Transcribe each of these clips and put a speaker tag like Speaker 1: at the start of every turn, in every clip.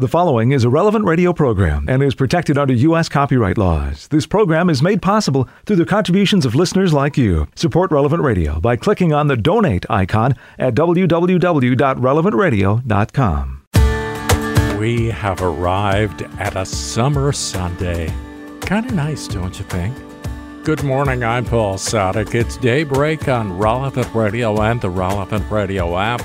Speaker 1: The following is a relevant radio program and is protected under U.S. copyright laws. This program is made possible through the contributions of listeners like you. Support Relevant Radio by clicking on the donate icon at www.relevantradio.com.
Speaker 2: We have arrived at a summer Sunday. Kind of nice, don't you think? Good morning, I'm Paul Sadek. It's daybreak on Relevant Radio and the Relevant Radio app.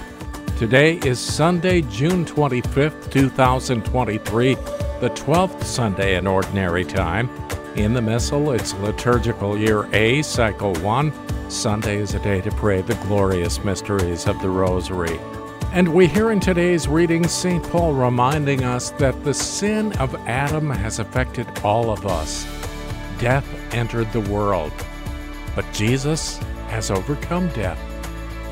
Speaker 2: Today is Sunday, June 25th, 2023, the 12th Sunday in Ordinary Time. In the Missal, it's liturgical year A, cycle 1. Sunday is a day to pray the glorious mysteries of the Rosary. And we hear in today's reading St. Paul reminding us that the sin of Adam has affected all of us. Death entered the world, but Jesus has overcome death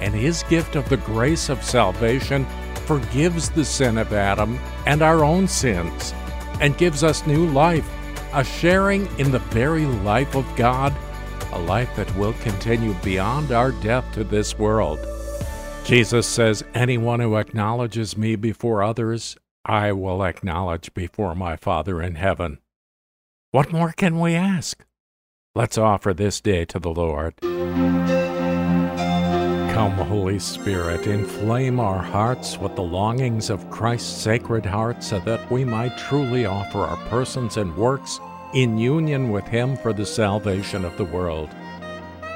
Speaker 2: and his gift of the grace of salvation forgives the sin of Adam and our own sins, and gives us new life, a sharing in the very life of God, a life that will continue beyond our death to this world. Jesus says, Anyone who acknowledges me before others, I will acknowledge before my Father in heaven. What more can we ask? Let's offer this day to the Lord. Come, Holy Spirit, inflame our hearts with the longings of Christ's sacred heart so that we might truly offer our persons and works in union with Him for the salvation of the world.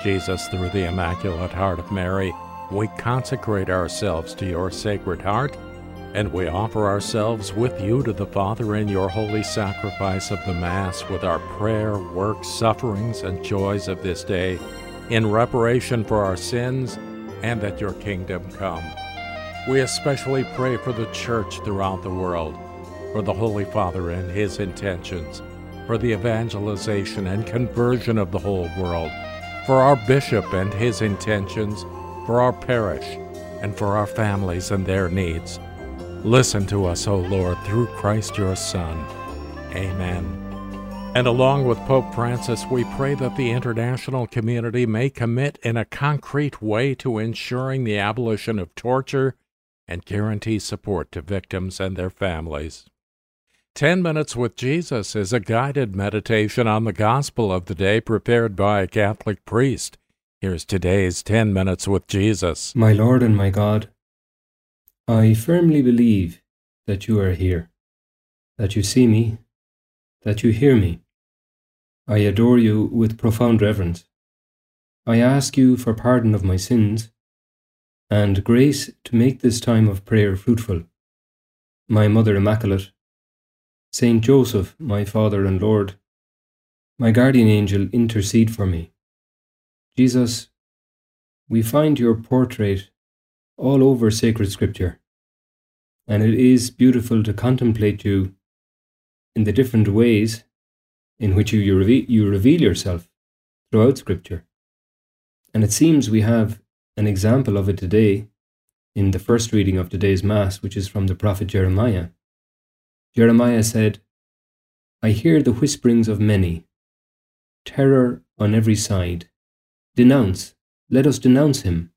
Speaker 2: Jesus, through the Immaculate Heart of Mary, we consecrate ourselves to your sacred heart, and we offer ourselves with you to the Father in your holy sacrifice of the Mass with our prayer, works, sufferings, and joys of this day, in reparation for our sins and that your kingdom come. We especially pray for the church throughout the world, for the Holy Father and his intentions, for the evangelization and conversion of the whole world, for our bishop and his intentions, for our parish, and for our families and their needs. Listen to us, O Lord, through Christ your Son. Amen. And along with Pope Francis, we pray that the international community may commit in a concrete way to ensuring the abolition of torture and guarantee support to victims and their families. Ten Minutes with Jesus is a guided meditation on the gospel of the day prepared by a Catholic priest. Here's today's Ten Minutes with Jesus.
Speaker 3: My Lord and my God, I firmly believe that you are here, that you see me, that you hear me I adore you with profound reverence. I ask you for pardon of my sins and grace to make this time of prayer fruitful. My Mother Immaculate, Saint Joseph, my Father and Lord, my guardian angel, intercede for me. Jesus, we find your portrait all over sacred scripture, and it is beautiful to contemplate you in the different ways in which you, you, reveal, you reveal yourself throughout Scripture. And it seems we have an example of it today in the first reading of today's Mass, which is from the prophet Jeremiah. Jeremiah said, I hear the whisperings of many, terror on every side. Denounce, let us denounce him.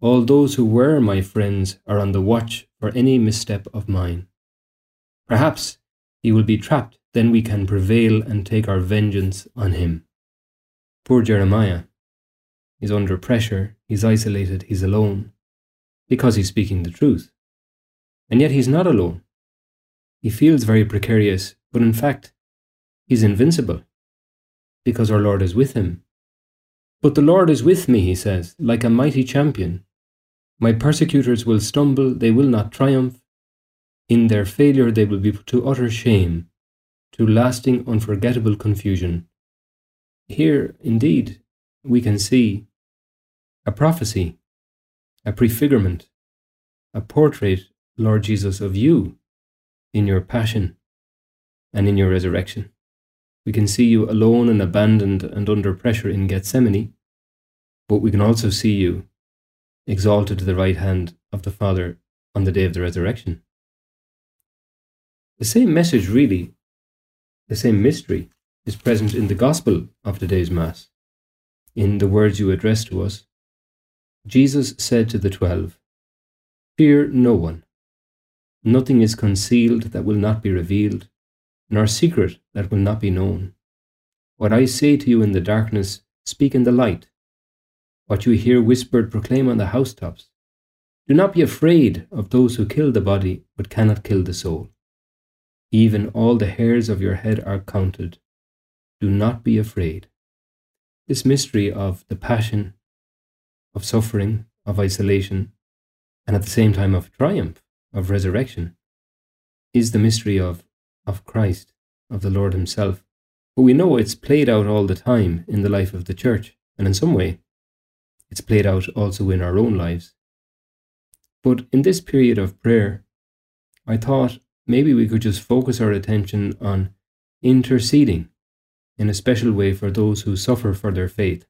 Speaker 3: All those who were my friends are on the watch for any misstep of mine. Perhaps he will be trapped then we can prevail and take our vengeance on him. Poor Jeremiah. He's under pressure, he's isolated, he's alone, because he's speaking the truth. And yet he's not alone. He feels very precarious, but in fact, he's invincible, because our Lord is with him. But the Lord is with me, he says, like a mighty champion. My persecutors will stumble, they will not triumph. In their failure, they will be put to utter shame to lasting, unforgettable confusion. Here, indeed, we can see a prophecy, a prefigurement, a portrait, Lord Jesus, of you in your passion and in your resurrection. We can see you alone and abandoned and under pressure in Gethsemane, but we can also see you exalted to the right hand of the Father on the day of the resurrection. The same message, really, the same mystery is present in the Gospel of today's Mass. In the words you address to us, Jesus said to the twelve, Fear no one. Nothing is concealed that will not be revealed, nor secret that will not be known. What I say to you in the darkness, speak in the light. What you hear whispered, proclaim on the housetops. Do not be afraid of those who kill the body, but cannot kill the soul. Even all the hairs of your head are counted. Do not be afraid. This mystery of the passion, of suffering, of isolation, and at the same time of triumph, of resurrection, is the mystery of, of Christ, of the Lord Himself. But we know it's played out all the time in the life of the church, and in some way, it's played out also in our own lives. But in this period of prayer, I thought maybe we could just focus our attention on interceding in a special way for those who suffer for their faith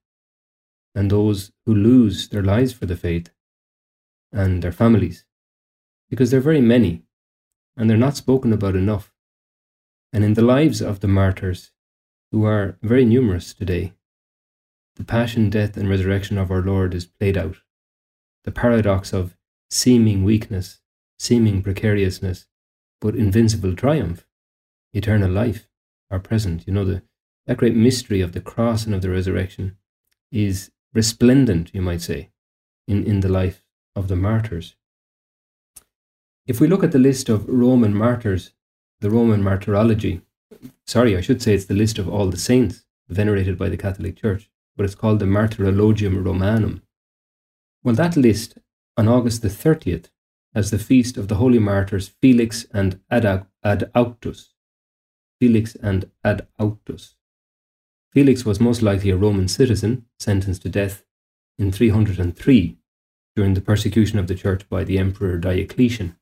Speaker 3: and those who lose their lives for the faith and their families, because they're very many and they're not spoken about enough. And in the lives of the martyrs, who are very numerous today, the passion, death, and resurrection of our Lord is played out. The paradox of seeming weakness, seeming precariousness, but invincible triumph, eternal life, are present. You know, the, that great mystery of the cross and of the resurrection is resplendent, you might say, in, in the life of the martyrs. If we look at the list of Roman martyrs, the Roman martyrology, sorry, I should say it's the list of all the saints venerated by the Catholic Church, but it's called the Martyrologium Romanum. Well, that list on August the 30th has the feast of the holy martyrs Felix and Ad, Adauctus. Felix and Ad Auctus. Felix was most likely a Roman citizen sentenced to death in 303 during the persecution of the church by the Emperor Diocletian.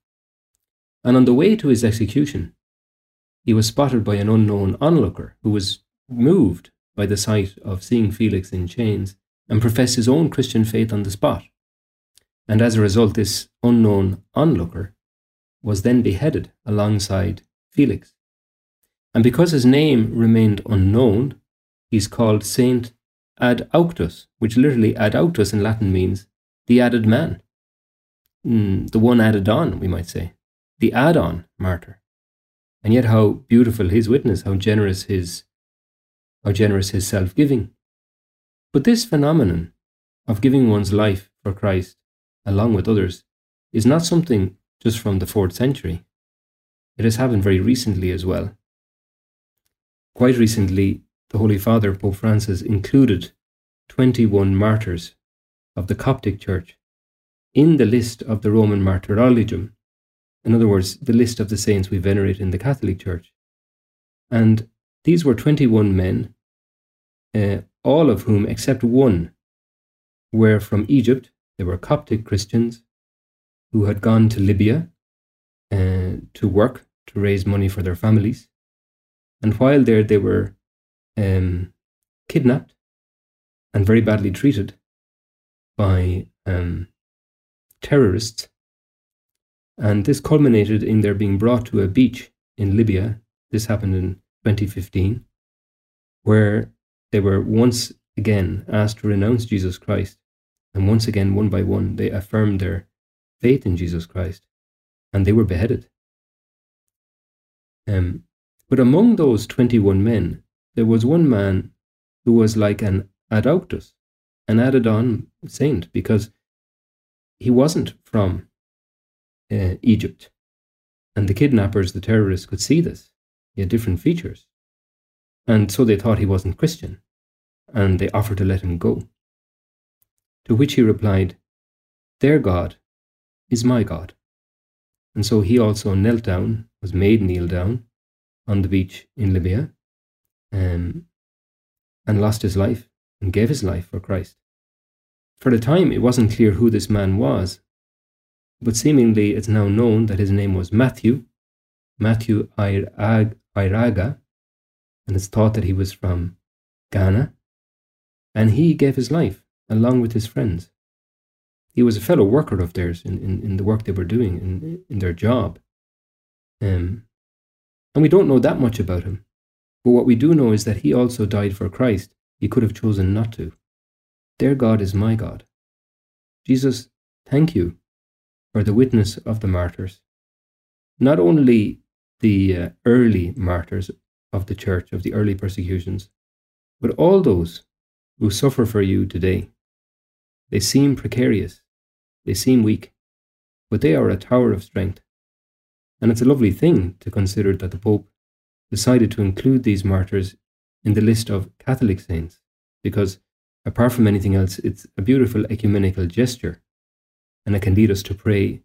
Speaker 3: And on the way to his execution, he was spotted by an unknown onlooker who was moved by the sight of seeing Felix in chains and professed his own Christian faith on the spot. And as a result, this unknown onlooker was then beheaded alongside Felix. And because his name remained unknown, he's called Saint Adauctus, which literally Adauctus in Latin means the added man, mm, the one added on, we might say, the add on martyr. And yet, how beautiful his witness, how generous his how generous his self giving. But this phenomenon of giving one's life for Christ along with others is not something just from the fourth century. It has happened very recently as well. Quite recently, the Holy Father, Pope Francis, included 21 martyrs of the Coptic Church in the list of the Roman Martyrologium. In other words, the list of the saints we venerate in the Catholic Church. And these were 21 men, uh, all of whom, except one, were from Egypt. They were Coptic Christians who had gone to Libya uh, to work to raise money for their families. And while there, they were um, kidnapped and very badly treated by um, terrorists. And this culminated in their being brought to a beach in Libya. This happened in 2015, where they were once again asked to renounce Jesus Christ. And once again, one by one, they affirmed their faith in Jesus Christ and they were beheaded. Um, but among those 21 men, there was one man who was like an adauctus, an added on saint, because he wasn't from uh, Egypt. And the kidnappers, the terrorists, could see this. He had different features. And so they thought he wasn't Christian, and they offered to let him go. To which he replied, Their God is my God. And so he also knelt down, was made kneel down on the beach in Libya, um, and lost his life and gave his life for Christ. For the time, it wasn't clear who this man was, but seemingly it's now known that his name was Matthew, Matthew Ayariga, and it's thought that he was from Ghana, and he gave his life along with his friends. He was a fellow worker of theirs in, in, in the work they were doing in, in their job. Um, and we don't know that much about him. But what we do know is that he also died for Christ. He could have chosen not to. Their God is my God. Jesus, thank you for the witness of the martyrs. not only the uh, early martyrs of the church, of the early persecutions, but all those who suffer for you today. They seem precarious, they seem weak, but they are a tower of strength. And it's a lovely thing to consider that the Pope decided to include these martyrs in the list of Catholic saints, because apart from anything else, it's a beautiful ecumenical gesture, and it can lead us to pray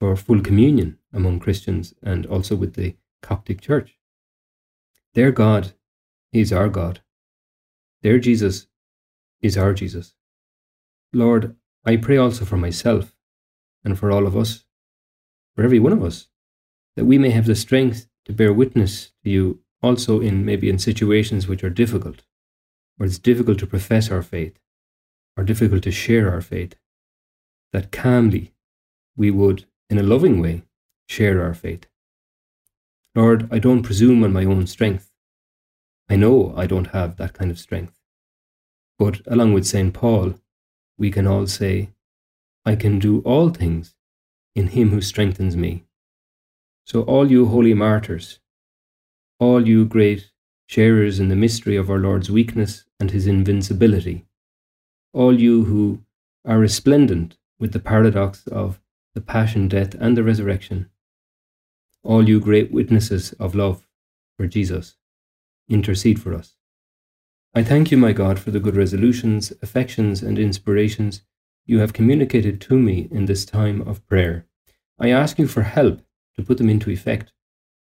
Speaker 3: for full communion among Christians and also with the Coptic Church. Their God is our God. Their Jesus is our Jesus. Lord, I pray also for myself and for all of us, for every one of us, that we may have the strength to bear witness to you also in maybe in situations which are difficult, where it's difficult to profess our faith or difficult to share our faith, that calmly we would, in a loving way, share our faith. Lord, I don't presume on my own strength. I know I don't have that kind of strength. But along with St. Paul, we can all say, I can do all things in him who strengthens me. So, all you holy martyrs, all you great sharers in the mystery of our Lord's weakness and his invincibility, all you who are resplendent with the paradox of the passion, death, and the resurrection, all you great witnesses of love for Jesus, intercede for us. I thank you, my God, for the good resolutions, affections, and inspirations you have communicated to me in this time of prayer. I ask you for help to put them into effect.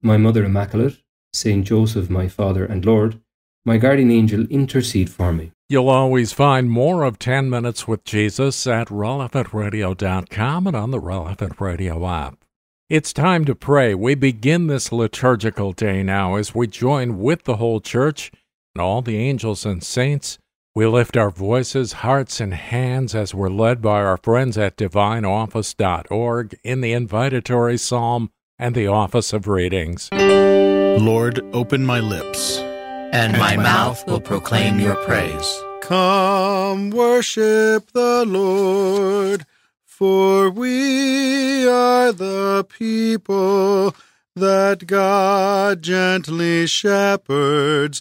Speaker 3: My Mother Immaculate, Saint Joseph, my Father and Lord, my guardian angel, intercede for me.
Speaker 2: You'll always find more of 10 Minutes with Jesus at relevantradio.com and on the Relevant Radio app. It's time to pray. We begin this liturgical day now as we join with the whole church and all the angels and saints. We lift our voices, hearts, and hands as we're led by our friends at divineoffice.org in the invitatory psalm and the office of readings.
Speaker 4: Lord, open my lips,
Speaker 5: and my mouth will proclaim your praise.
Speaker 6: Come worship the Lord. For we are the people that God gently shepherds.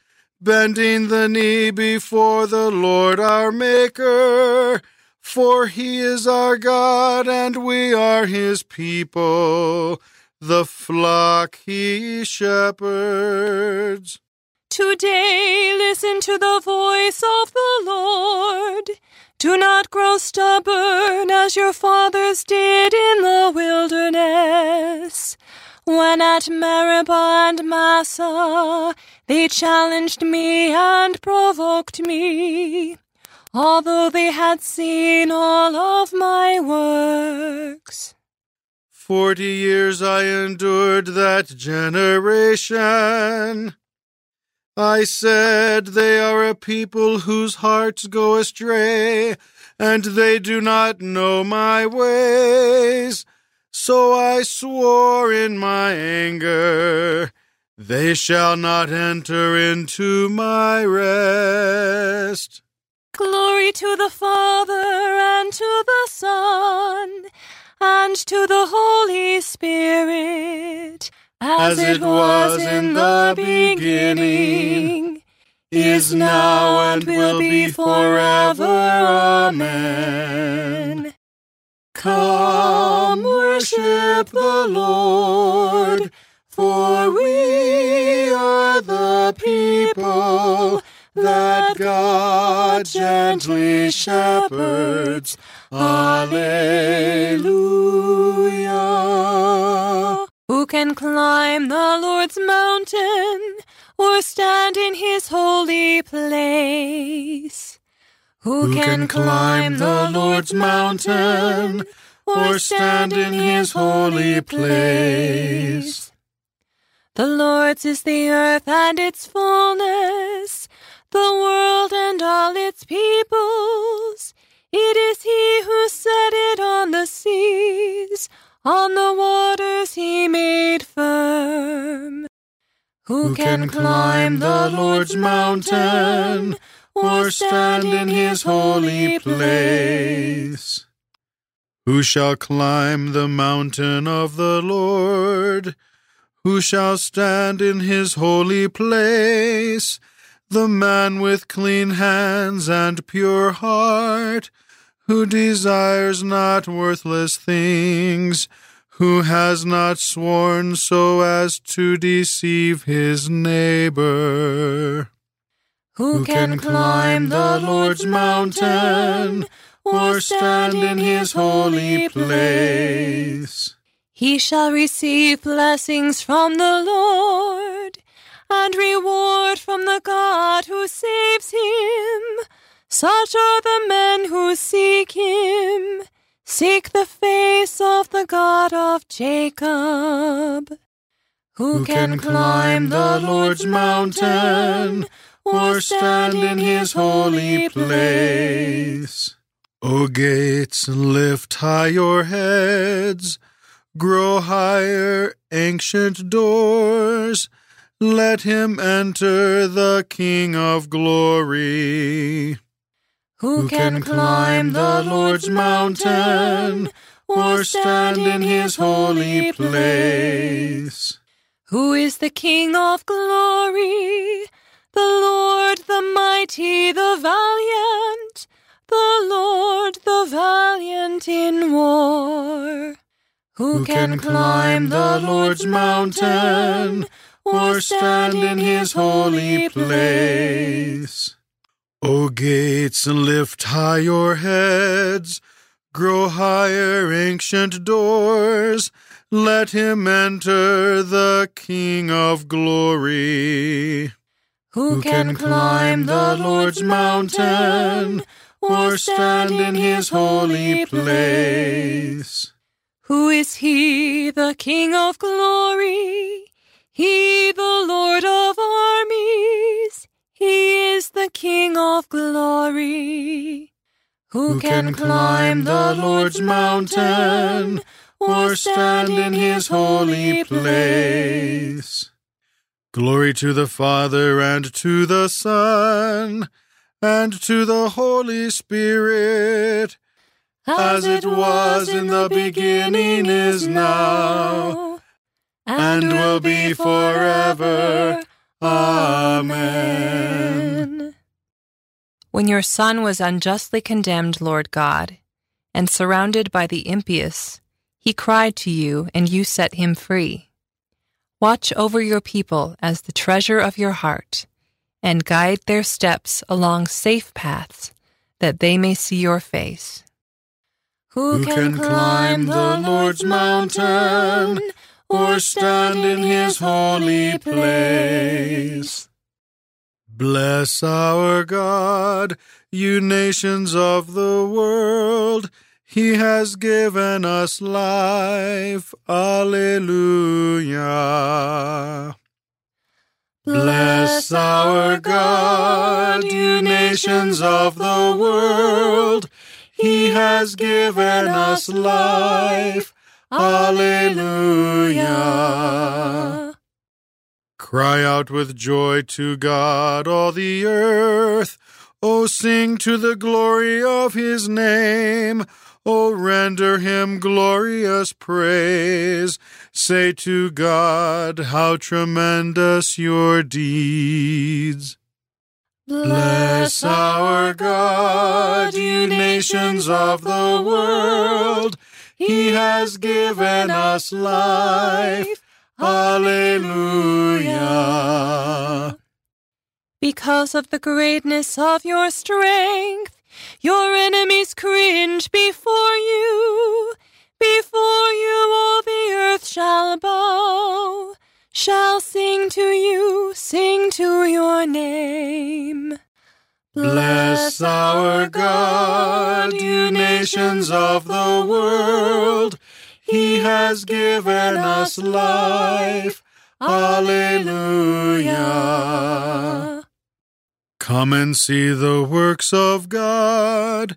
Speaker 6: bending the knee before the Lord our Maker. For he is our God, and we are his people, the flock he shepherds.
Speaker 7: Today listen to the voice of the Lord. Do not grow stubborn as your fathers did in the wilderness. When at Meribah and Massah they challenged me and provoked me, although they had seen all of my works.
Speaker 6: Forty years I endured that generation. I said, They are a people whose hearts go astray, and they do not know my ways. So I swore in my anger, They shall not enter into my rest.
Speaker 7: Glory to the Father, and to the Son, and to the Holy Spirit
Speaker 6: as it was in the beginning, is now, and will be forever. Amen. Come worship the Lord, for we are the people that God gently shepherds. Alleluia.
Speaker 7: Who can climb the Lord's mountain or stand in his holy place?
Speaker 6: Who can climb the Lord's mountain or stand in his holy place?
Speaker 7: The Lord's is the earth and its fullness, the world and all its peoples. It is he who set it on the seas, on the waters he made firm.
Speaker 6: Who can climb the Lord's mountain or stand in his holy place? Who shall climb the mountain of the Lord? Who shall stand in his holy place? The man with clean hands and pure heart, who desires not worthless things, who has not sworn so as to deceive his neighbor.
Speaker 7: Who can climb the Lord's mountain or stand in his holy place? He shall receive blessings from the Lord and reward from the God who saves him. Such are the men who seek him, seek the face of the God of Jacob. Who can climb the Lord's mountain or stand in his holy place?
Speaker 6: O gates, lift high your heads, grow higher, ancient doors. Let him enter the King of glory.
Speaker 7: Who can climb the Lord's mountain or stand in his holy place? Who is the King of glory? The Lord, the mighty, the valiant, the Lord, the valiant in war. Who can climb the Lord's mountain or stand in his holy place?
Speaker 6: O oh, gates, lift high your heads, grow higher, ancient doors. Let him enter the King of glory.
Speaker 7: Who can climb the Lord's mountain or stand in his holy place? Who is he, the King of glory? He, the Lord of armies. He is the King of glory. Who can climb the Lord's mountain or stand in his holy place?
Speaker 6: Glory to the Father and to the Son and to the Holy Spirit, as it was in the beginning, is now, and will be forever. Amen.
Speaker 7: When your Son was unjustly condemned, Lord God, and surrounded by the impious, he cried to you, and you set him free. Watch over your people as the treasure of your heart, and guide their steps along safe paths, that they may see your face.
Speaker 6: Who can climb the Lord's mountain or stand in his holy place? Bless our God, you nations of the world. He has given us life. Alleluia. Bless our God, you nations of the world. He has given us life. Alleluia. Cry out with joy to God, all the earth. O sing to the glory of his name. O render him glorious praise. Say to God, how tremendous your deeds. Bless our God, you nations of the world. He has given us life. Alleluia.
Speaker 7: Because of the greatness of your strength, your enemies cringe before you. Before you all the earth shall bow, shall sing to you, sing to your name.
Speaker 6: Bless our God, you nations of the world. He has given us life. Alleluia. Come and see the works of God.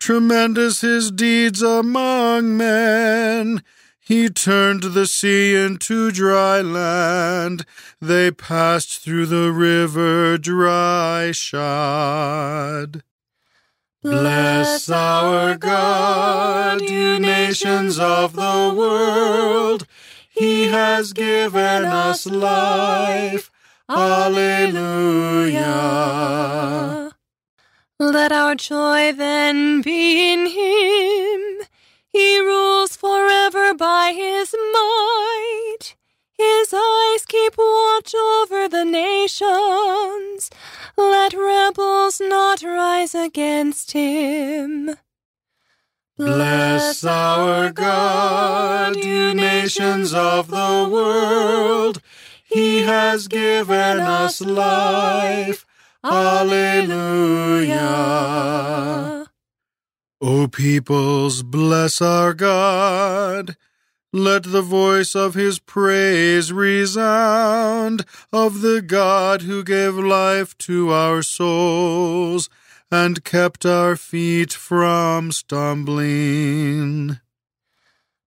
Speaker 6: Tremendous his deeds among men. He turned the sea into dry land. They passed through the river dry shod. Bless our God, you nations of the world. He has given us life. Alleluia.
Speaker 7: Let our joy then be in him. He rules forever by his might. His eyes keep watch over the nations. Let rebels not rise against him.
Speaker 6: Bless our God, you nations of the world. He has given us life. Alleluia. O peoples, bless our God. Let the voice of his praise resound of the God who gave life to our souls and kept our feet from stumbling.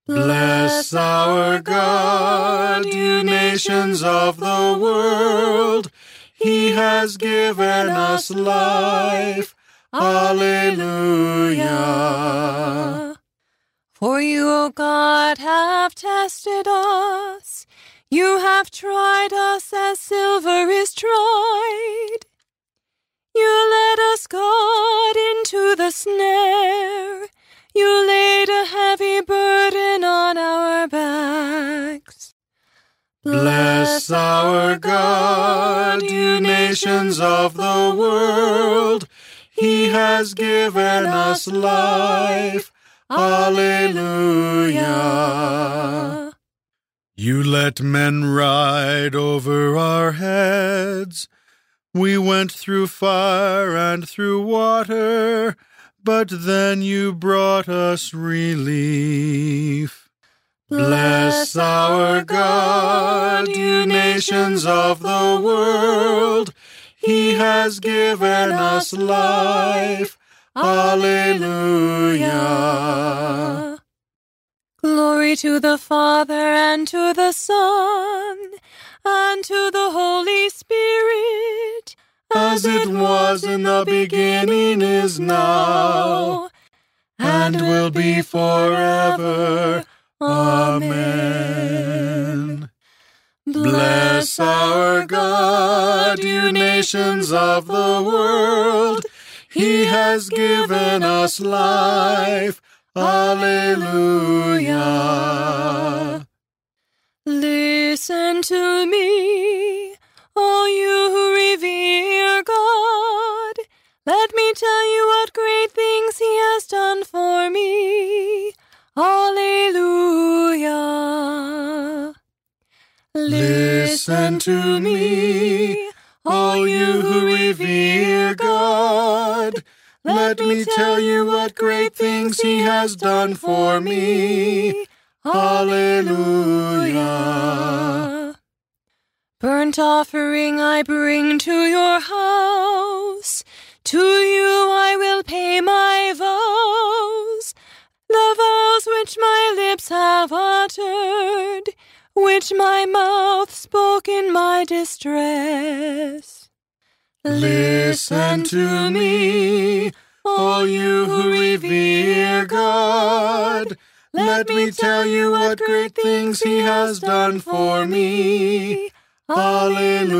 Speaker 6: Bless our God, you nations of the world. He has given us life. Alleluia.
Speaker 7: For you, O God, have tested us. You have tried us as silver is tried. You led us, God, into the snare. You laid a heavy burden on our backs.
Speaker 6: Bless our God, you nations of the world. He has given us life. Alleluia. You let men ride over our heads. We went through fire and through water, but then you brought us relief. Bless our God, you nations of the world. He has given us life. Alleluia.
Speaker 7: Glory to the Father and to the Son and to the Holy Spirit,
Speaker 6: As it was in the beginning is now, and will be forever. Amen. Bless our God, you nations of the world. He has given us life. Alleluia.
Speaker 7: Listen to me, all you who revere. Let me tell you what great things He has done for me. Alleluia.
Speaker 6: Listen to me, all you who revere God. Let me tell you what great things He has done for me. Hallelujah.
Speaker 7: Burnt offering I bring to your house. To you I will pay my vows. The vows which my lips have uttered, which my mouth spoke in my distress.
Speaker 6: Listen to me, all you who revere God. Let me tell you what great things He has done for me. Hallelujah.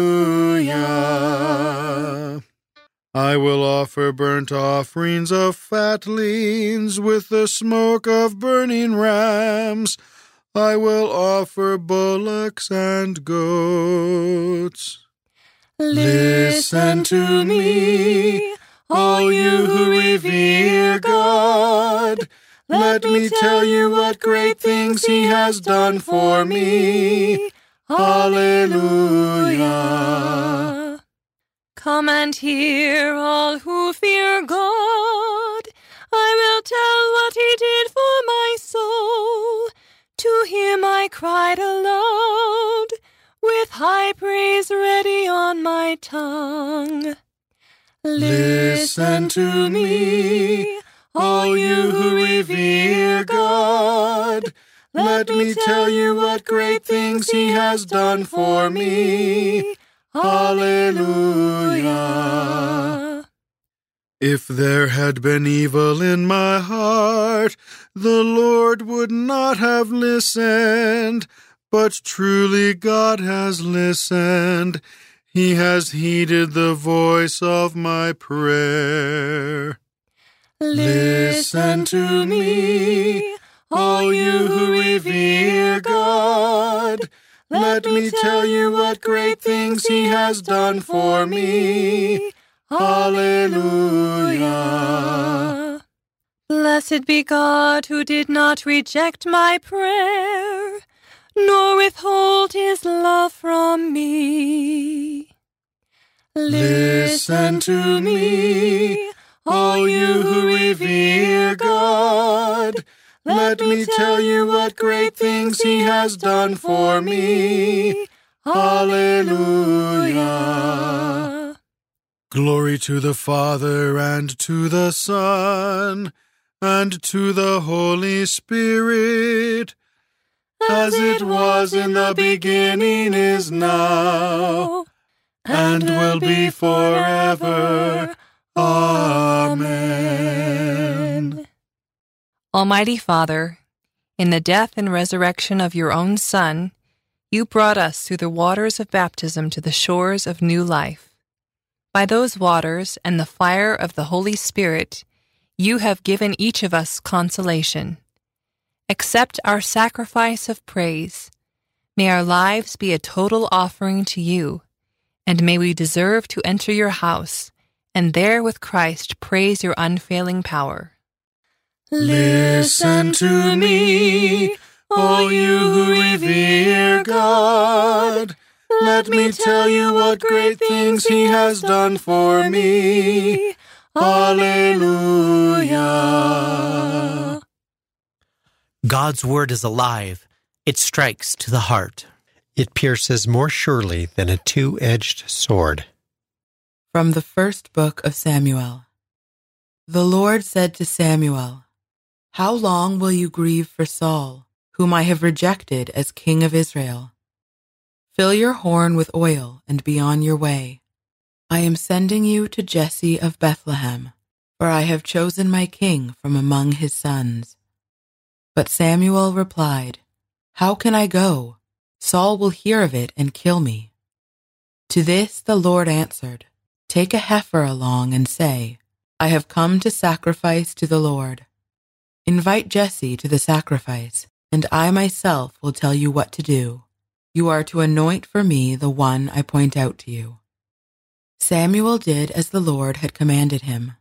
Speaker 6: I will offer burnt offerings of fatlings with the smoke of burning rams. I will offer bullocks and goats. Listen to me, all you who revere God. Let me tell you what great things he has done for me. Hallelujah.
Speaker 7: Come and hear all who fear God. I will tell what he did for my soul. To him I cried aloud, with high praise ready on my tongue.
Speaker 6: Listen to me, all you who revere God. Let me tell you what great things he has done for me. Hallelujah. If there had been evil in my heart, the Lord would not have listened. But truly God has listened. He has heeded the voice of my prayer.
Speaker 7: Listen to me, all you who revere God.
Speaker 6: Let me tell you what great things he has done for me. Hallelujah.
Speaker 7: Blessed be God who did not reject my prayer, nor withhold his love from me.
Speaker 6: Listen to me, all you who revere God. Let me tell you what great things he has done for me. Hallelujah. Glory to the Father and to the Son and to the Holy Spirit, as it was in the beginning, is now, and will be forever. Amen.
Speaker 7: Almighty Father, in the death and resurrection of your own Son, you brought us through the waters of baptism to the shores of new life. By those waters and the fire of the Holy Spirit, you have given each of us consolation. Accept our sacrifice of praise. May our lives be a total offering to you, and may we deserve to enter your house, and there with Christ praise your unfailing power.
Speaker 6: Listen to me, all you who revere God. Let me tell you what great things he has done for me. Hallelujah.
Speaker 8: God's word is alive. It strikes to the heart.
Speaker 9: It pierces more surely than a two edged sword.
Speaker 10: From the first book of Samuel. The Lord said to Samuel, How long will you grieve for Saul, whom I have rejected as king of Israel? Fill your horn with oil and be on your way. I am sending you to Jesse of Bethlehem, for I have chosen my king from among his sons. But Samuel replied, How can I go? Saul will hear of it and kill me. To this the Lord answered, Take a heifer along and say, I have come to sacrifice to the Lord. Invite Jesse to the sacrifice, and I myself will tell you what to do. You are to anoint for me the one I point out to you. Samuel did as the Lord had commanded him.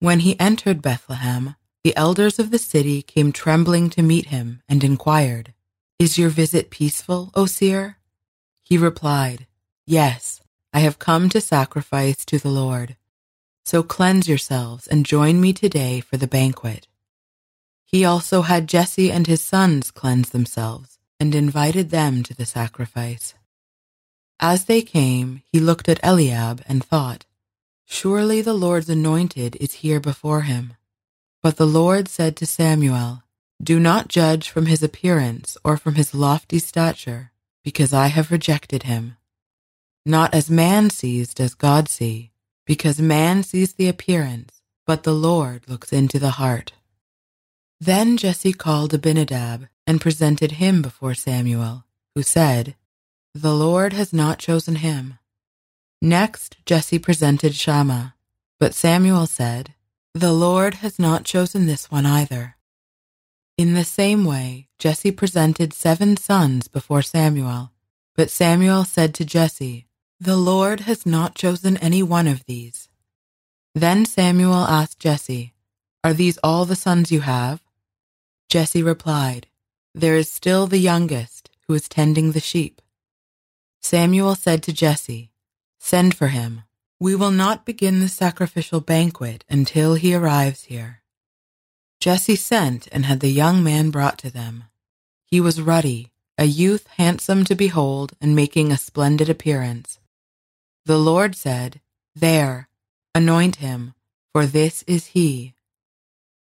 Speaker 10: When he entered Bethlehem, the elders of the city came trembling to meet him and inquired, Is your visit peaceful, O seer? He replied, Yes, I have come to sacrifice to the Lord. So cleanse yourselves and join me today for the banquet. He also had Jesse and his sons cleanse themselves and invited them to the sacrifice. As they came, he looked at Eliab and thought, Surely the Lord's anointed is here before him. But the Lord said to Samuel, Do not judge from his appearance or from his lofty stature, because I have rejected him. Not as man sees does God see, because man sees the appearance, but the Lord looks into the heart. Then Jesse called Abinadab and presented him before Samuel, who said, The Lord has not chosen him. Next, Jesse presented Shammah, but Samuel said, The Lord has not chosen this one either. In the same way, Jesse presented seven sons before Samuel, but Samuel said to Jesse, The Lord has not chosen any one of these. Then Samuel asked Jesse, Are these all the sons you have? Jesse replied, There is still the youngest, who is tending the sheep. Samuel said to Jesse, Send for him. We will not begin the sacrificial banquet until he arrives here. Jesse sent and had the young man brought to them. He was ruddy, a youth handsome to behold and making a splendid appearance. The Lord said, There, anoint him, for this is he.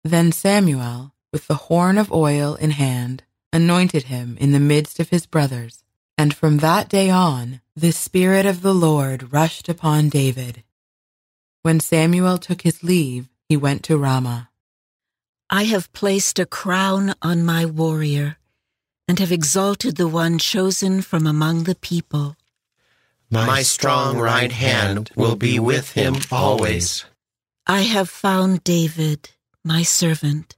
Speaker 10: Then Samuel, with the horn of oil in hand, anointed him in the midst of his brothers. And from that day on, the Spirit of the Lord rushed upon David. When Samuel took his leave, he went to Ramah.
Speaker 11: I have placed a crown on my warrior, and have exalted the one chosen from among the people.
Speaker 5: My strong right hand will be with him always.
Speaker 11: I have found David, my servant,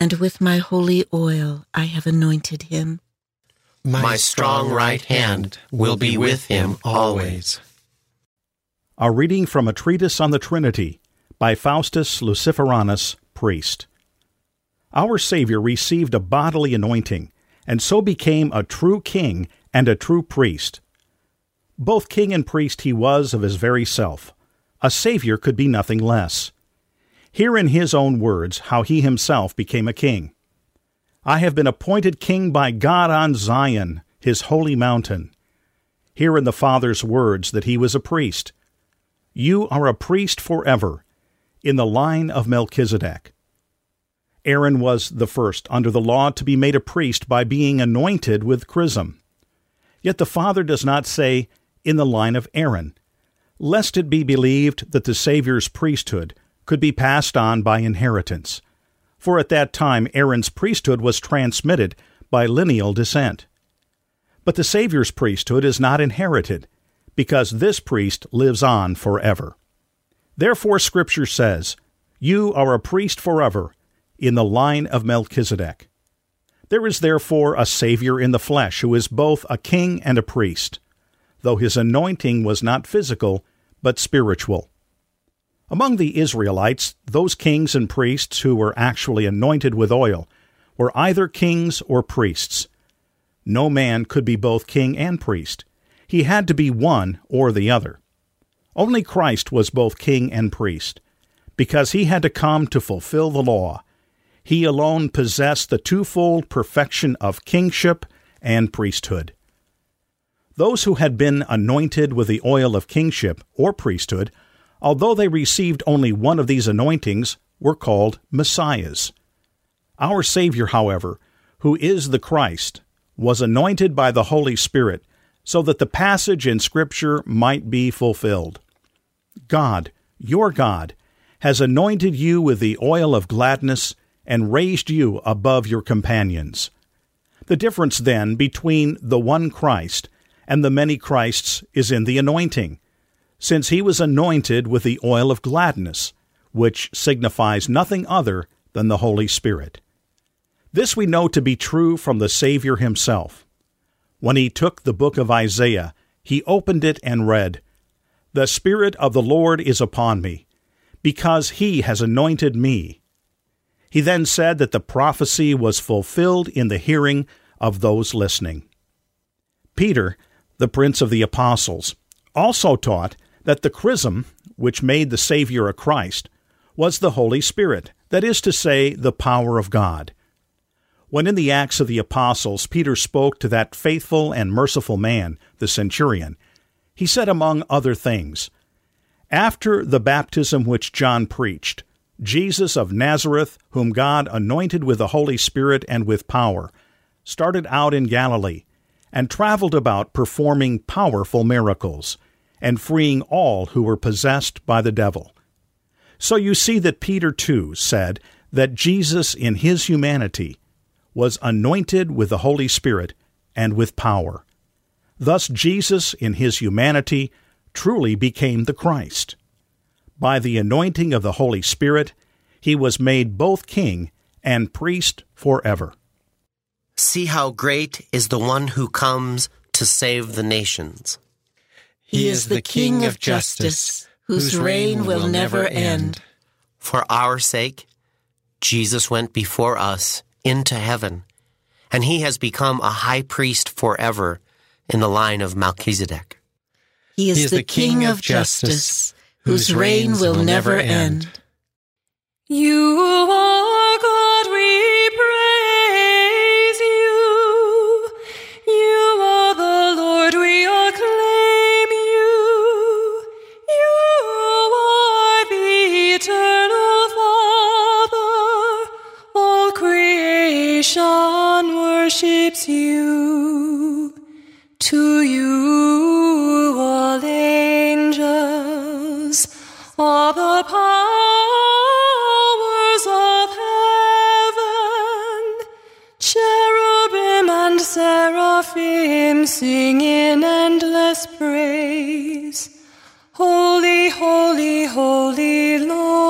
Speaker 11: and with my holy oil I have anointed him.
Speaker 5: My strong right hand will be with him always.
Speaker 12: A reading from a treatise on the Trinity by Faustinus Luciferanus, priest. Our Savior received a bodily anointing, and so became a true king and a true priest. Both king and priest he was of his very self. A Savior could be nothing less. Hear in his own words how he himself became a king. I have been appointed king by God on Zion, his holy mountain. Hear in the Father's words that he was a priest. You are a priest forever, in the line of Melchizedek. Aaron was the first under the law to be made a priest by being anointed with chrism. Yet the Father does not say, in the line of Aaron, lest it be believed that the Saviour's priesthood could be passed on by inheritance for at that time Aaron's priesthood was transmitted by lineal descent. But the Savior's priesthood is not inherited, because this priest lives on forever. Therefore, Scripture says, You are a priest forever, in the line of Melchizedek. There is therefore a Savior in the flesh who is both a king and a priest, though his anointing was not physical, but spiritual. Among the Israelites, those kings and priests who were actually anointed with oil were either kings or priests. No man could be both king and priest. He had to be one or the other. Only Christ was both king and priest, because he had to come to fulfill the law. He alone possessed the twofold perfection of kingship and priesthood. Those who had been anointed with the oil of kingship or priesthood although they received only one of these anointings, were called Messiahs. Our Savior, however, who is the Christ, was anointed by the Holy Spirit so that the passage in Scripture might be fulfilled. God, your God, has anointed you with the oil of gladness and raised you above your companions. The difference, then, between the one Christ and the many Christs is in the anointing since he was anointed with the oil of gladness, which signifies nothing other than the Holy Spirit. This we know to be true from the Savior himself. When he took the book of Isaiah, he opened it and read, The Spirit of the Lord is upon me, because he has anointed me. He then said that the prophecy was fulfilled in the hearing of those listening. Peter, the prince of the apostles, also taught that the chrism, which made the Savior a Christ, was the Holy Spirit, that is to say, the power of God. When in the Acts of the Apostles Peter spoke to that faithful and merciful man, the centurion, he said among other things, After the baptism which John preached, Jesus of Nazareth, whom God anointed with the Holy Spirit and with power, started out in Galilee, and traveled about performing powerful miracles and freeing all who were possessed by the devil. So you see that Peter too said that Jesus in his humanity was anointed with the Holy Spirit and with power. Thus Jesus in his humanity truly became the Christ. By the anointing of the Holy Spirit, he was made both king and priest forever.
Speaker 13: See how great is the one who comes to save the nations.
Speaker 11: He is the King of justice, whose reign will never end.
Speaker 5: For our sake, Jesus went before us into heaven, and he has become a high priest forever in the line of Melchizedek.
Speaker 11: He is, the King of justice, whose reign will never end.
Speaker 7: You are God, we worships you. To you, all angels, all the powers of heaven, cherubim and seraphim sing in endless praise. Holy, holy, holy Lord,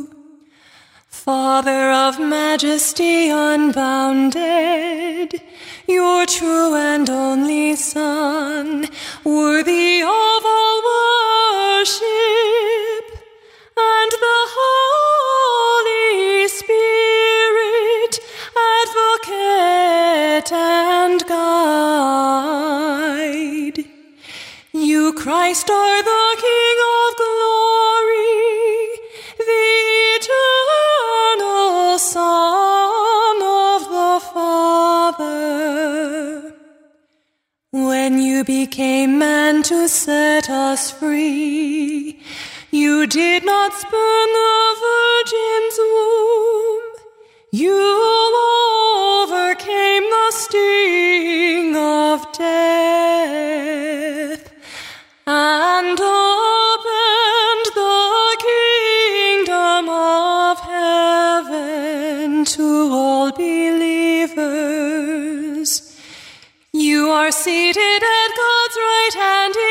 Speaker 7: Father of majesty unbounded, your true and only Son, worthy of all worship, and the Holy Spirit, advocate and guide. You, Christ, are the you became man to set us free, you did not spurn the Virgin's womb. You overcame the sting of death and opened the kingdom of heaven to all believers. You are seated hand in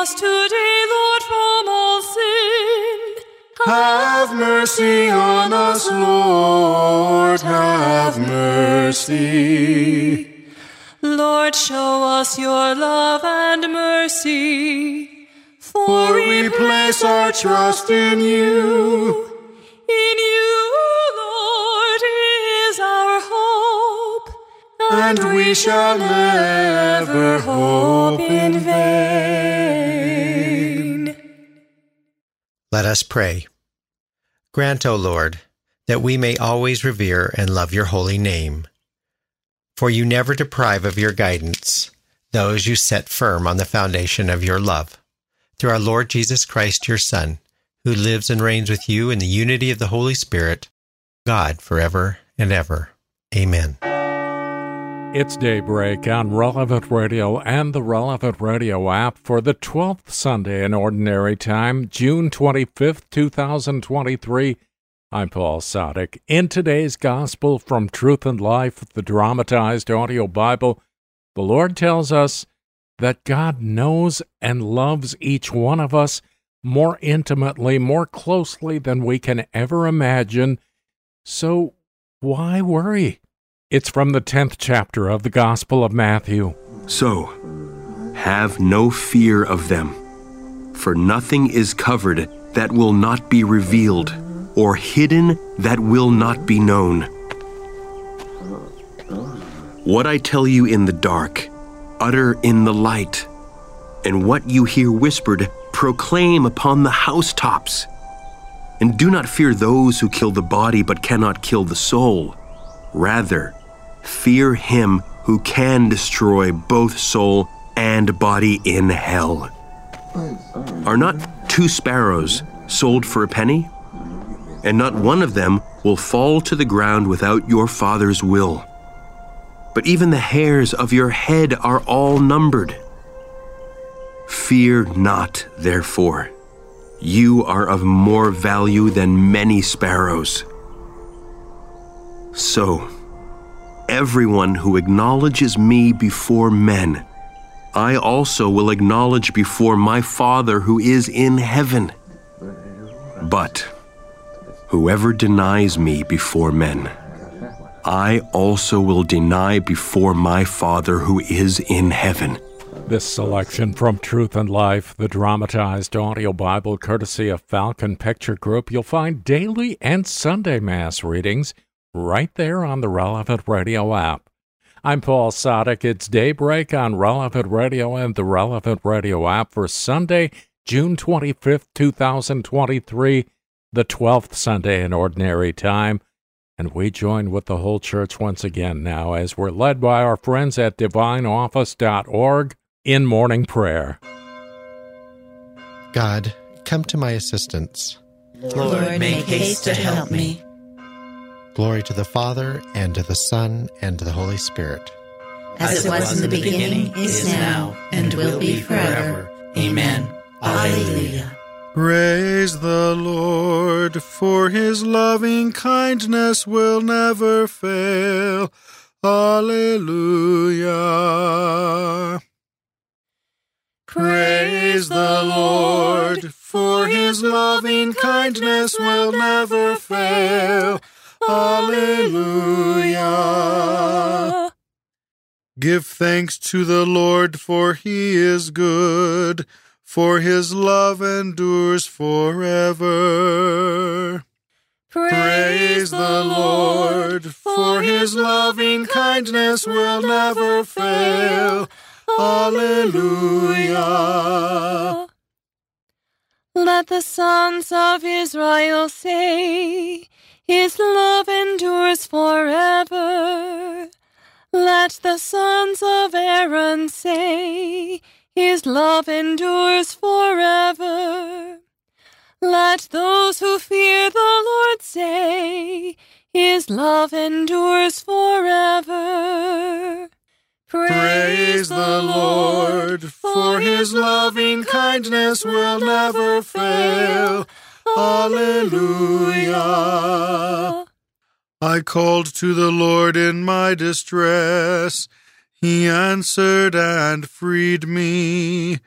Speaker 7: us today, Lord, from all sin.
Speaker 6: Have mercy on us, Lord, have mercy.
Speaker 7: Lord, show us your love and mercy.
Speaker 6: For we place our trust in you.
Speaker 7: In you,
Speaker 6: And we shall never hope in vain.
Speaker 9: Let us pray. Grant, O Lord, that we may always revere and love your holy name. For you never deprive of your guidance those you set firm on the foundation of your love. Through our Lord Jesus Christ, your Son, who lives and reigns with you in the unity of the Holy Spirit, God forever and ever. Amen.
Speaker 2: It's daybreak on Relevant Radio and the Relevant Radio app for the 12th Sunday in Ordinary Time, June 25th, 2023. I'm Paul Sadek. In today's Gospel from Truth and Life, the dramatized audio Bible, the Lord tells us that God knows and loves each one of us more intimately, more closely than we can ever imagine. So why worry? It's from the 10th chapter of the Gospel of Matthew.
Speaker 13: So, have no fear of them, for nothing is covered that will not be revealed or hidden that will not be known. What I tell you in the dark, utter in the light, and what you hear whispered, proclaim upon the housetops. And do not fear those who kill the body but cannot kill the soul. Rather, fear him who can destroy both soul and body in hell. Are not two sparrows sold for a penny? and not one of them will fall to the ground without your Father's will. But even the hairs of your head are all numbered. Fear not, therefore. You are of more value than many sparrows. So, everyone who acknowledges me before men, I also will acknowledge before my Father who is in heaven. But, Whoever denies me before men, I also will deny before my Father who is in heaven.
Speaker 2: This selection from Truth and Life, the dramatized audio Bible courtesy of Falcon Picture Group, you'll find daily and Sunday Mass readings right there on the Relevant Radio app. I'm Paul Sadek. It's daybreak on Relevant Radio and the Relevant Radio app for Sunday, June 25th, 2023 the 12th Sunday in Ordinary Time, and we join with the whole church once again now as we're led by our friends at divineoffice.org in morning prayer.
Speaker 9: God, come to my assistance.
Speaker 11: Lord, make haste to help me.
Speaker 9: Glory to the Father, and to the Son, and to the Holy Spirit.
Speaker 11: As it was in the beginning, is now, and will be forever. Amen. Alleluia.
Speaker 6: Praise the Lord, for his loving kindness will never fail. Alleluia. Praise the Lord, for his loving kindness will never fail. Alleluia. Give thanks to the Lord, for he is good for his love endures forever. Praise the Lord, for his loving kindness will never fail. Alleluia.
Speaker 7: Let the sons of Israel say, His love endures forever. Let the sons of Aaron say, his love endures forever. Let those who fear the Lord say, His love endures forever.
Speaker 6: Praise the Lord, for His loving kindness will never fail. Alleluia. I called to the Lord in my distress. He answered and freed me.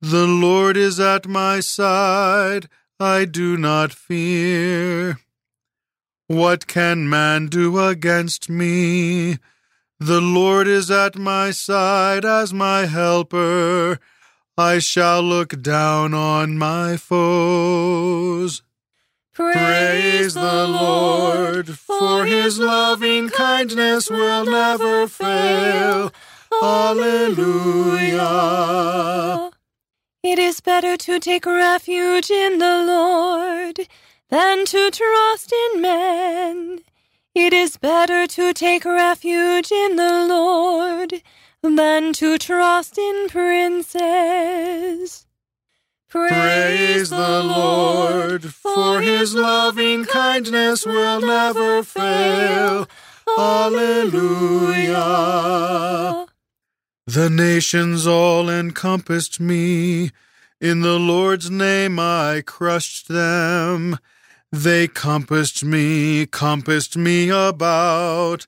Speaker 6: The Lord is at my side, I do not fear. What can man do against me? The Lord is at my side as my helper. I shall look down on my foes. Praise the Lord, for his loving kindness will never fail. Alleluia.
Speaker 7: It is better to take refuge in the Lord than to trust in men. It is better to take refuge in the Lord than to trust in princes.
Speaker 6: Praise the Lord, for his loving kindness will never fail. Alleluia. The nations all encompassed me. In the Lord's name I crushed them. They compassed me, compassed me about.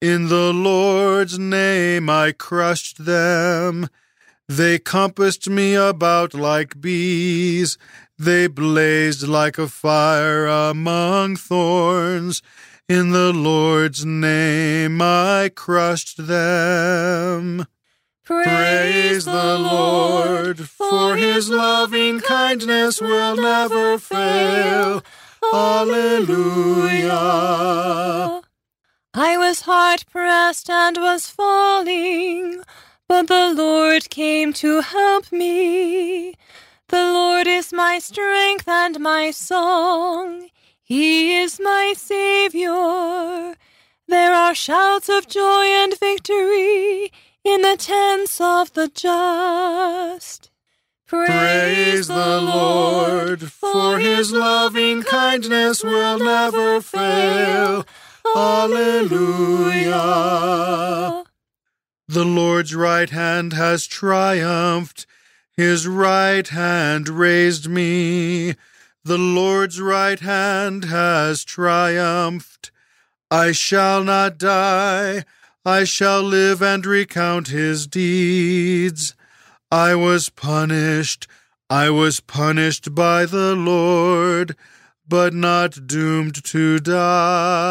Speaker 6: In the Lord's name I crushed them. They compassed me about like bees. They blazed like a fire among thorns. In the Lord's name I crushed them. Praise the Lord, for his loving kindness will never fail. Alleluia.
Speaker 7: I was hard pressed and was falling, but the Lord came to help me. The Lord is my strength and my song. He is my Savior. There are shouts of joy and victory in the tents of the just.
Speaker 6: Praise the Lord, for his loving kindness will never fail. Alleluia. The Lord's right hand has triumphed. His right hand raised me. The Lord's right hand has triumphed. I shall not die. I shall live and recount his deeds. I was punished. I was punished by the Lord but not doomed to die.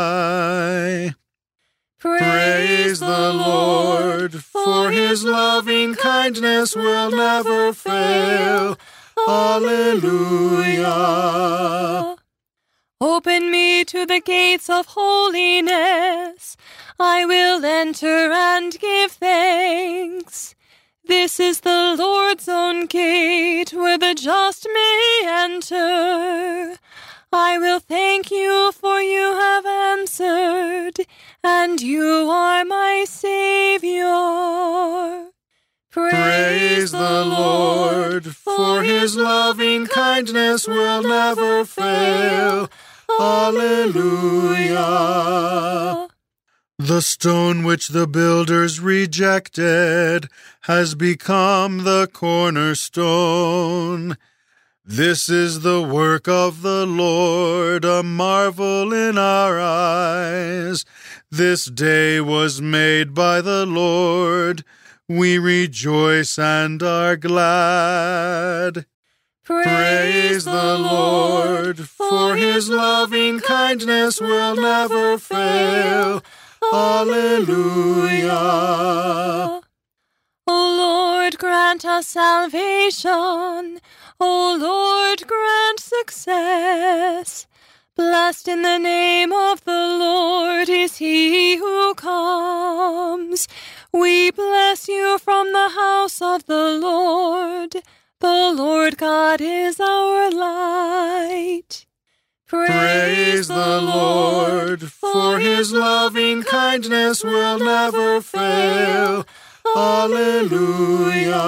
Speaker 6: Praise the Lord, for his loving kindness will never fail. Alleluia.
Speaker 7: Open me to the gates of holiness. I will enter and give thanks. This is the Lord's own gate where the just may enter. I will thank you, for you have answered, and you are my Savior.
Speaker 6: Praise the Lord, for his loving kindness will never fail. Alleluia. The stone which the builders rejected has become the cornerstone. This is the work of the Lord, a marvel in our eyes. This day was made by the Lord. We rejoice and are glad. Praise the Lord, for his loving kindness will never fail. Alleluia.
Speaker 7: O Lord, grant us salvation. O Lord, grant success. Blessed in the name of the Lord is he who comes. We bless you from the house of the Lord. The Lord God is our light.
Speaker 6: Praise the Lord, for his loving kindness will never fail. Alleluia.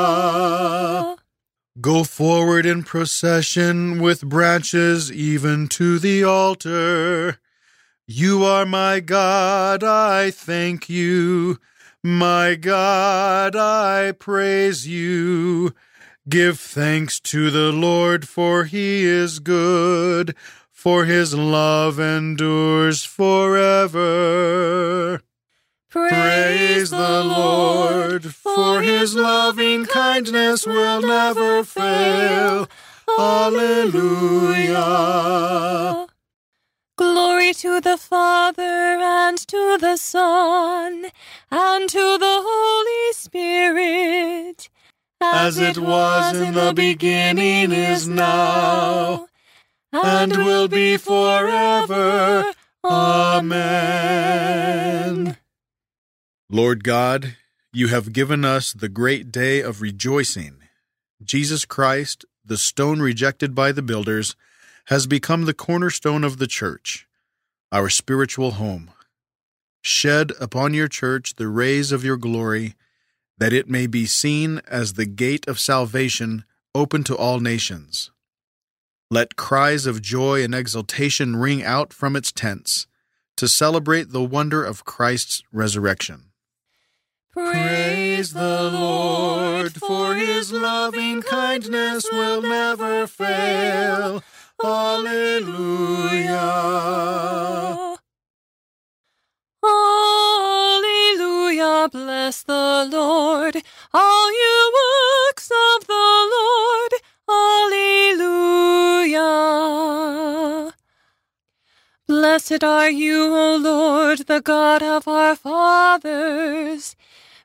Speaker 6: Go forward in procession with branches even to the altar. You are my God, I thank you. My God, I praise you. Give thanks to the Lord, for he is good, for his love endures forever. Praise the Lord, for his loving kindness will never fail. Alleluia.
Speaker 7: Glory to the Father and to the Son and to the Holy Spirit.
Speaker 6: As it was in the beginning is now and will be forever. Amen. Lord God, you have given us the great day of rejoicing. Jesus Christ, the stone rejected by the builders, has become the cornerstone of the church, our spiritual home. Shed upon your church the rays of your glory, that it may be seen as the gate of salvation open to all nations. Let cries of joy and exultation ring out from its tents to celebrate the wonder of Christ's resurrection. Praise the Lord, for his loving kindness will never fail. Alleluia.
Speaker 7: Alleluia, bless the Lord, all you works of the Lord. Blessed are you, O Lord, the God of our fathers,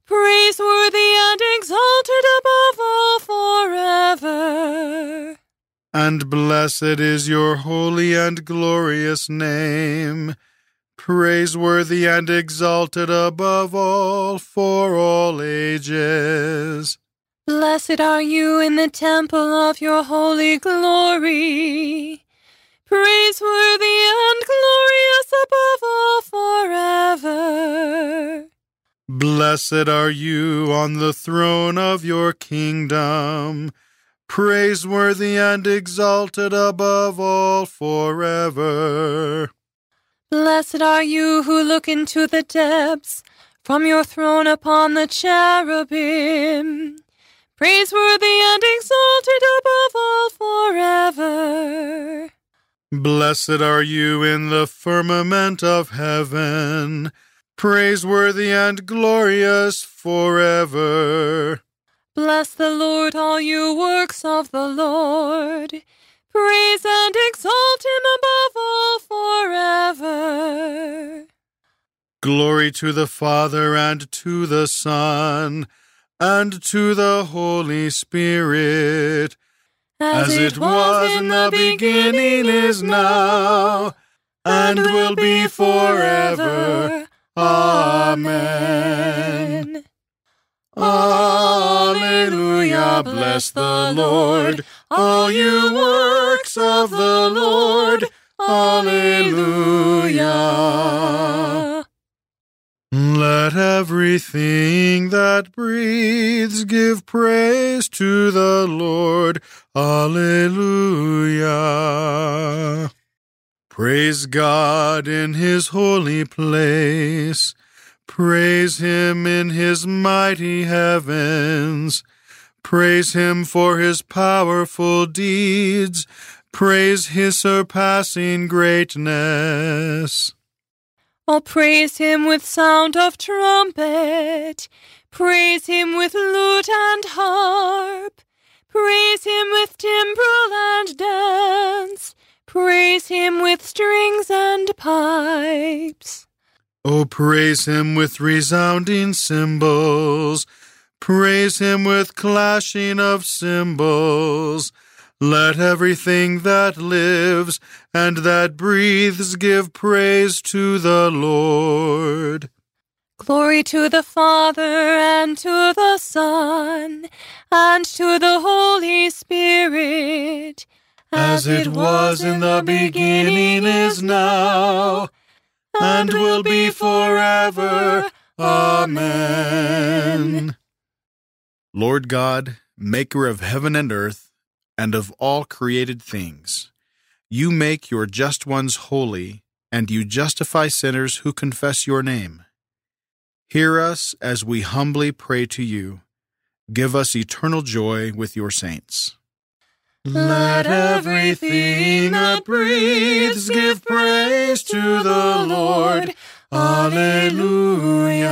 Speaker 7: praiseworthy and exalted above all forever.
Speaker 6: And blessed is your holy and glorious name, praiseworthy and exalted above all for all ages.
Speaker 7: Blessed are you in the temple of your holy glory, praiseworthy and glorious above all forever.
Speaker 6: Blessed are you on the throne of your kingdom, praiseworthy and exalted above all forever.
Speaker 7: Blessed are you who look into the depths from your throne upon the cherubim, praiseworthy and exalted above all forever.
Speaker 6: Blessed are you in the firmament of heaven, praiseworthy and glorious forever.
Speaker 7: Bless the Lord, all you works of the Lord. Praise and exalt him above all forever.
Speaker 6: Glory to the Father and to the Son and to the Holy Spirit, as, it was in the beginning, is now, and will be forever. Amen. Alleluia, bless the Lord, all you works of the Lord. Alleluia. Let everything that breathes give praise to the Lord. Alleluia. Praise God in his holy place. Praise him in his mighty heavens. Praise him for his powerful deeds. Praise his surpassing greatness.
Speaker 7: Oh, praise him with sound of trumpet. Praise him with lute and harp. Praise him with timbrel and dance. Praise him with strings and pipes.
Speaker 6: Oh, praise him with resounding cymbals. Praise him with clashing of cymbals. Let everything that lives and that breathes give praise to the Lord.
Speaker 7: Glory to the Father and to the Son and to the Holy Spirit,
Speaker 6: as it was in the beginning, is now, and will be forever. Amen. Lord God, maker of heaven and earth, and of all created things, you make your just ones holy, and you justify sinners who confess your name. Hear us as we humbly pray to you. Give us eternal joy with your saints. Let everything that breathes give praise to the Lord. Alleluia.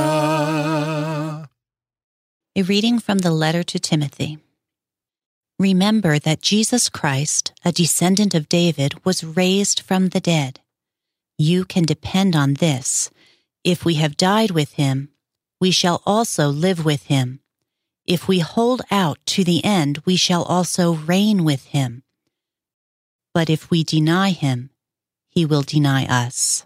Speaker 14: A reading from the letter to Timothy. Remember that Jesus Christ, a descendant of David, was raised from the dead. You can depend on this. If we have died with him, we shall also live with him. If we hold out to the end, we shall also reign with him. But if we deny him, he will deny us.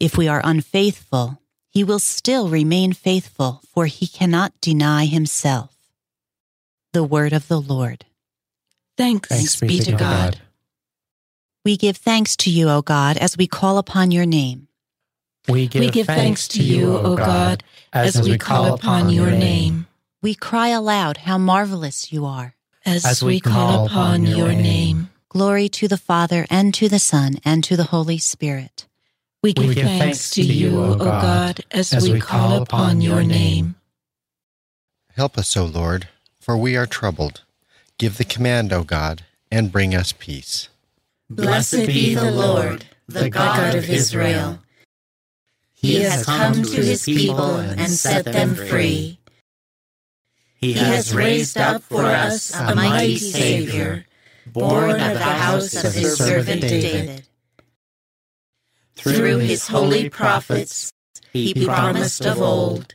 Speaker 14: If we are unfaithful, he will still remain faithful, for he cannot deny himself. The word of the Lord.
Speaker 11: Thanks,
Speaker 14: Thanks
Speaker 11: be to God.
Speaker 14: We give thanks to you, O God, as we call upon your name.
Speaker 15: We give,
Speaker 11: We give thanks to you, O God, as we call upon your name,
Speaker 14: We cry aloud how marvelous you are.
Speaker 11: as we call upon your name.
Speaker 14: Glory to the Father, and to the Son, and to the Holy Spirit.
Speaker 11: We give thanks to you, O God, as we call upon your name.
Speaker 9: Help us, O Lord, for we are troubled. Give the command, O God, and bring us peace.
Speaker 11: Blessed be the Lord, the God of Israel. He has come to his people and set them free. He has raised up for us a mighty Savior, born of the house of his servant David. Through his holy prophets, he promised of old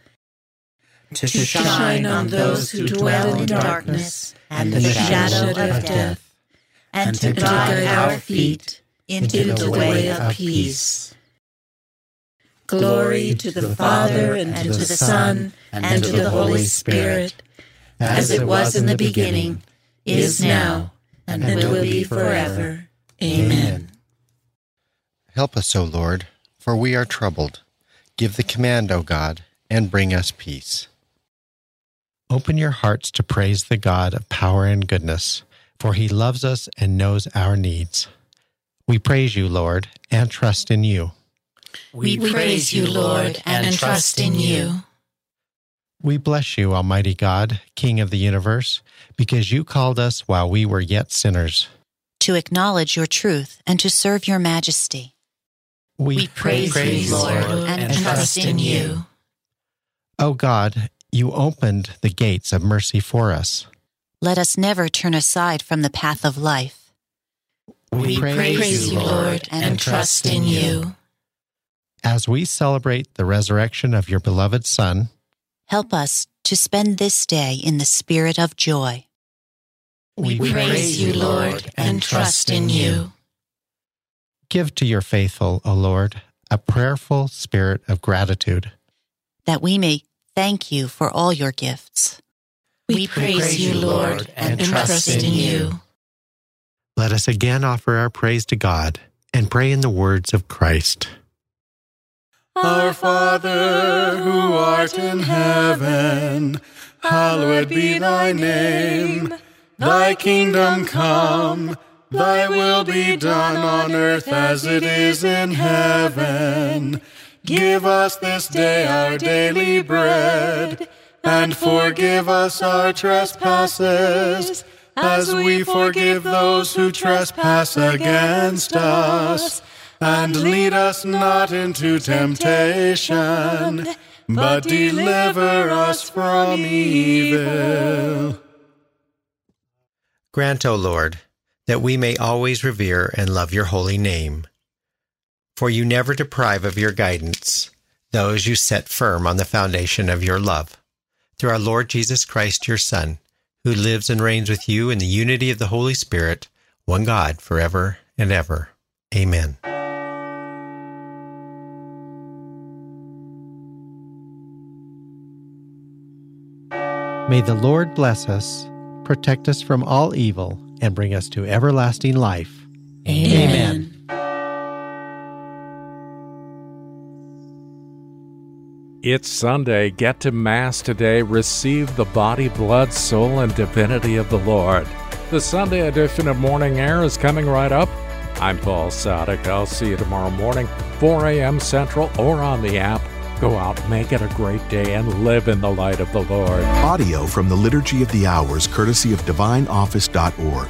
Speaker 11: to shine on those who dwell in darkness and the shadow of death, and to guide our feet into the way of peace. Glory to the Father, and to the Son, and to the Holy Spirit, as it was in the beginning, is now, and will be forever. Amen.
Speaker 9: Help us, O Lord, for we are troubled. Give the command, O God, and bring us peace. Open your hearts to praise the God of power and goodness, for he loves us and knows our needs. We praise you, Lord, and trust in you.
Speaker 11: We praise you, Lord, and trust in you.
Speaker 9: We bless you, Almighty God, King of the universe, because you called us while we were yet sinners.
Speaker 14: To acknowledge your truth and to serve your majesty.
Speaker 11: We, we praise, praise you, Lord, and, and trust in you.
Speaker 9: O God, you opened the gates of mercy for us.
Speaker 14: Let us never turn aside from the path of life.
Speaker 11: We, we praise, praise, you, Lord, and, and trust in you.
Speaker 9: As we celebrate the resurrection of your beloved Son,
Speaker 14: help us to spend this day in the spirit of joy.
Speaker 11: We, we praise you, Lord, and trust in you.
Speaker 9: Give to your faithful, O Lord, a prayerful spirit of gratitude.
Speaker 14: That we may thank you for all your gifts.
Speaker 11: We praise you, Lord, and trust in you.
Speaker 9: Let us again offer our praise to God and pray in the words of Christ.
Speaker 6: Our Father, who art in heaven, hallowed be thy name. Thy kingdom come, thy will be done on earth as it is in heaven. Give us this day our daily bread, and forgive us our trespasses, as we forgive those who trespass against us. And lead us not into temptation, but deliver us from evil.
Speaker 9: Grant, O Lord, that we may always revere and love your holy name for you never deprive of your guidance those you set firm on the foundation of your love. Through our Lord Jesus Christ, your Son, who lives and reigns with you in the unity of the Holy Spirit, one God, forever and ever. Amen. May the Lord bless us, protect us from all evil, and bring us to everlasting life.
Speaker 11: Amen. Amen.
Speaker 2: It's Sunday. Get to Mass today. Receive the body, blood, soul, and divinity of the Lord. The Sunday edition of Morning Air is coming right up. I'm Paul Sadek. I'll see you tomorrow morning, 4 a.m. Central, or on the app. Go out, make it a great day, and live in the light of the Lord.
Speaker 15: Audio from the Liturgy of the Hours, courtesy of DivineOffice.org.